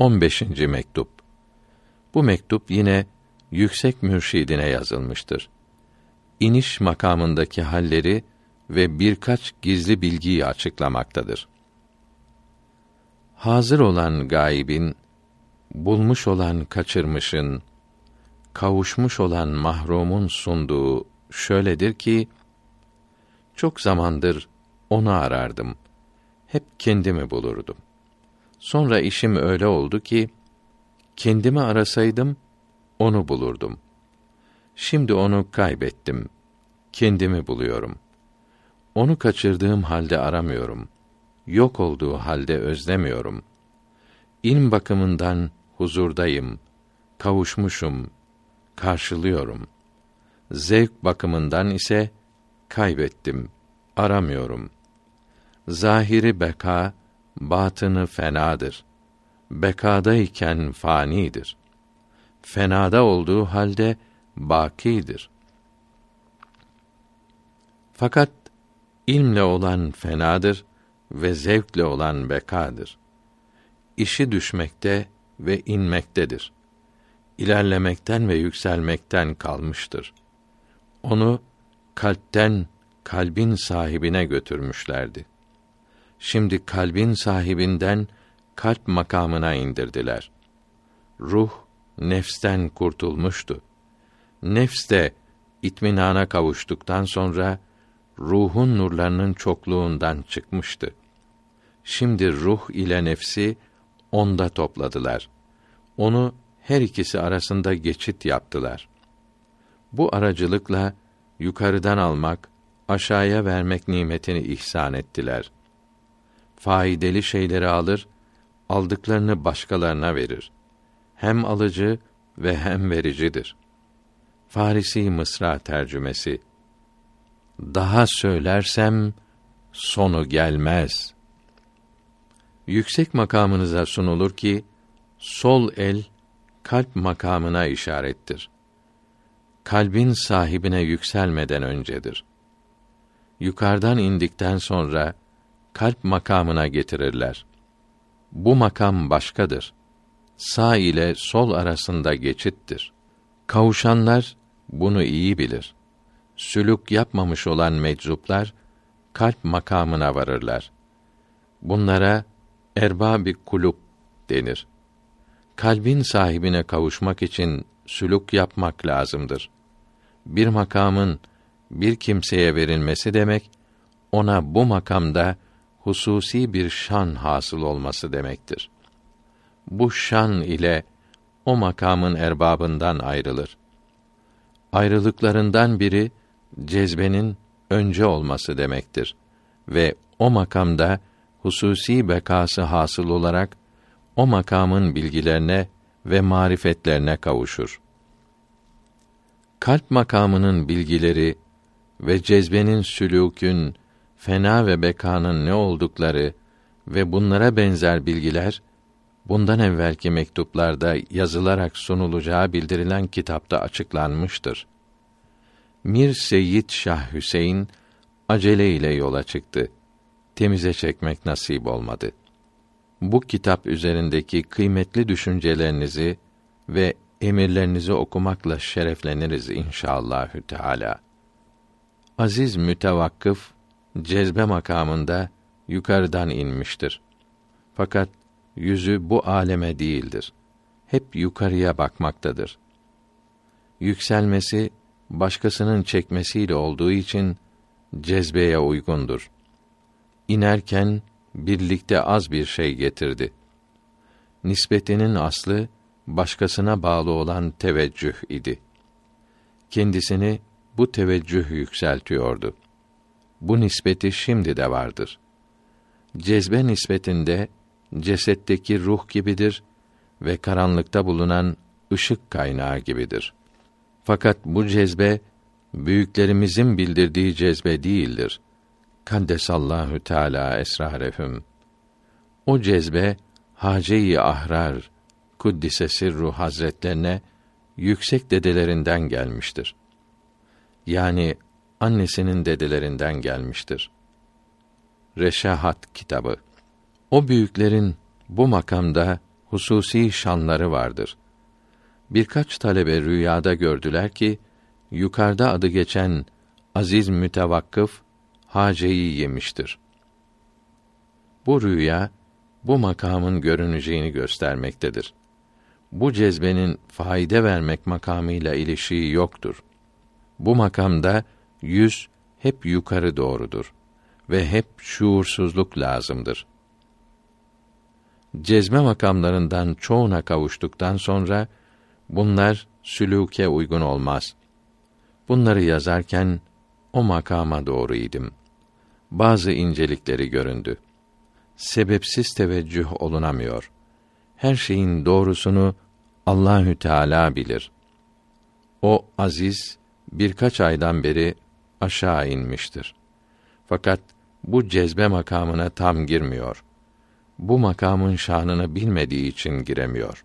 15. mektup. Bu mektup yine yüksek mürşidine yazılmıştır. İniş makamındaki halleri ve birkaç gizli bilgiyi açıklamaktadır. Hazır olan gaibin, bulmuş olan kaçırmışın, kavuşmuş olan mahrumun sunduğu şöyledir ki, çok zamandır onu arardım. Hep kendimi bulurdum. Sonra işim öyle oldu ki, kendimi arasaydım, onu bulurdum. Şimdi onu kaybettim. Kendimi buluyorum. Onu kaçırdığım halde aramıyorum. Yok olduğu halde özlemiyorum. İlm bakımından huzurdayım. Kavuşmuşum. Karşılıyorum. Zevk bakımından ise kaybettim. Aramıyorum. Zahiri beka, batını fenadır. Bekadayken fanidir. Fenada olduğu halde bakidir. Fakat ilmle olan fenadır ve zevkle olan bekadır. İşi düşmekte ve inmektedir. İlerlemekten ve yükselmekten kalmıştır. Onu kalpten kalbin sahibine götürmüşlerdi. Şimdi kalbin sahibinden kalp makamına indirdiler. Ruh nefsten kurtulmuştu. Nefs de itminana kavuştuktan sonra ruhun nurlarının çokluğundan çıkmıştı. Şimdi ruh ile nefsi onda topladılar. Onu her ikisi arasında geçit yaptılar. Bu aracılıkla yukarıdan almak, aşağıya vermek nimetini ihsan ettiler. Faydalı şeyleri alır, aldıklarını başkalarına verir. Hem alıcı ve hem vericidir. Farisi Mısra tercümesi daha söylersem sonu gelmez. Yüksek makamınıza sunulur ki sol el kalp makamına işarettir. Kalbin sahibine yükselmeden öncedir. Yukarıdan indikten sonra kalp makamına getirirler. Bu makam başkadır. Sağ ile sol arasında geçittir. Kavuşanlar bunu iyi bilir sülük yapmamış olan meczuplar kalp makamına varırlar. Bunlara erbabi kulub denir. Kalbin sahibine kavuşmak için sülük yapmak lazımdır. Bir makamın bir kimseye verilmesi demek ona bu makamda hususi bir şan hasıl olması demektir. Bu şan ile o makamın erbabından ayrılır. Ayrılıklarından biri cezbenin önce olması demektir ve o makamda hususi bekası hasıl olarak o makamın bilgilerine ve marifetlerine kavuşur. Kalp makamının bilgileri ve cezbenin sülûkün, fena ve bekanın ne oldukları ve bunlara benzer bilgiler bundan evvelki mektuplarda yazılarak sunulacağı bildirilen kitapta açıklanmıştır. Mir Seyyid Şah Hüseyin acele ile yola çıktı. Temize çekmek nasip olmadı. Bu kitap üzerindeki kıymetli düşüncelerinizi ve emirlerinizi okumakla şerefleniriz inşallahü teala. Aziz mütevakkıf cezbe makamında yukarıdan inmiştir. Fakat yüzü bu aleme değildir. Hep yukarıya bakmaktadır. Yükselmesi başkasının çekmesiyle olduğu için cezbeye uygundur. İnerken birlikte az bir şey getirdi. Nispetinin aslı başkasına bağlı olan teveccüh idi. Kendisini bu teveccüh yükseltiyordu. Bu nispeti şimdi de vardır. Cezbe nispetinde cesetteki ruh gibidir ve karanlıkta bulunan ışık kaynağı gibidir.'' Fakat bu cezbe büyüklerimizin bildirdiği cezbe değildir. Kaddesallahu Teala esrarehum. O cezbe Hace-i Ahrar Kuddise Sirru Hazretlerine yüksek dedelerinden gelmiştir. Yani annesinin dedelerinden gelmiştir. Reşahat kitabı. O büyüklerin bu makamda hususi şanları vardır. Birkaç talebe rüyada gördüler ki yukarıda adı geçen aziz mütevakkıf haceyi yemiştir. Bu rüya bu makamın görüneceğini göstermektedir. Bu cezbenin faide vermek makamıyla ilişiği yoktur. Bu makamda yüz hep yukarı doğrudur ve hep şuursuzluk lazımdır. Cezme makamlarından çoğuna kavuştuktan sonra bunlar sülûke uygun olmaz. Bunları yazarken o makama doğru idim. Bazı incelikleri göründü. Sebepsiz teveccüh olunamıyor. Her şeyin doğrusunu Allahü Teala bilir. O aziz birkaç aydan beri aşağı inmiştir. Fakat bu cezbe makamına tam girmiyor. Bu makamın şanını bilmediği için giremiyor.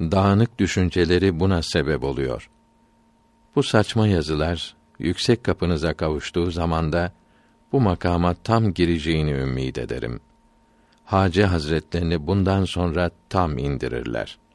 Dağınık düşünceleri buna sebep oluyor. Bu saçma yazılar yüksek kapınıza kavuştuğu zamanda bu makama tam gireceğini ümid ederim. Hace Hazretlerini bundan sonra tam indirirler.''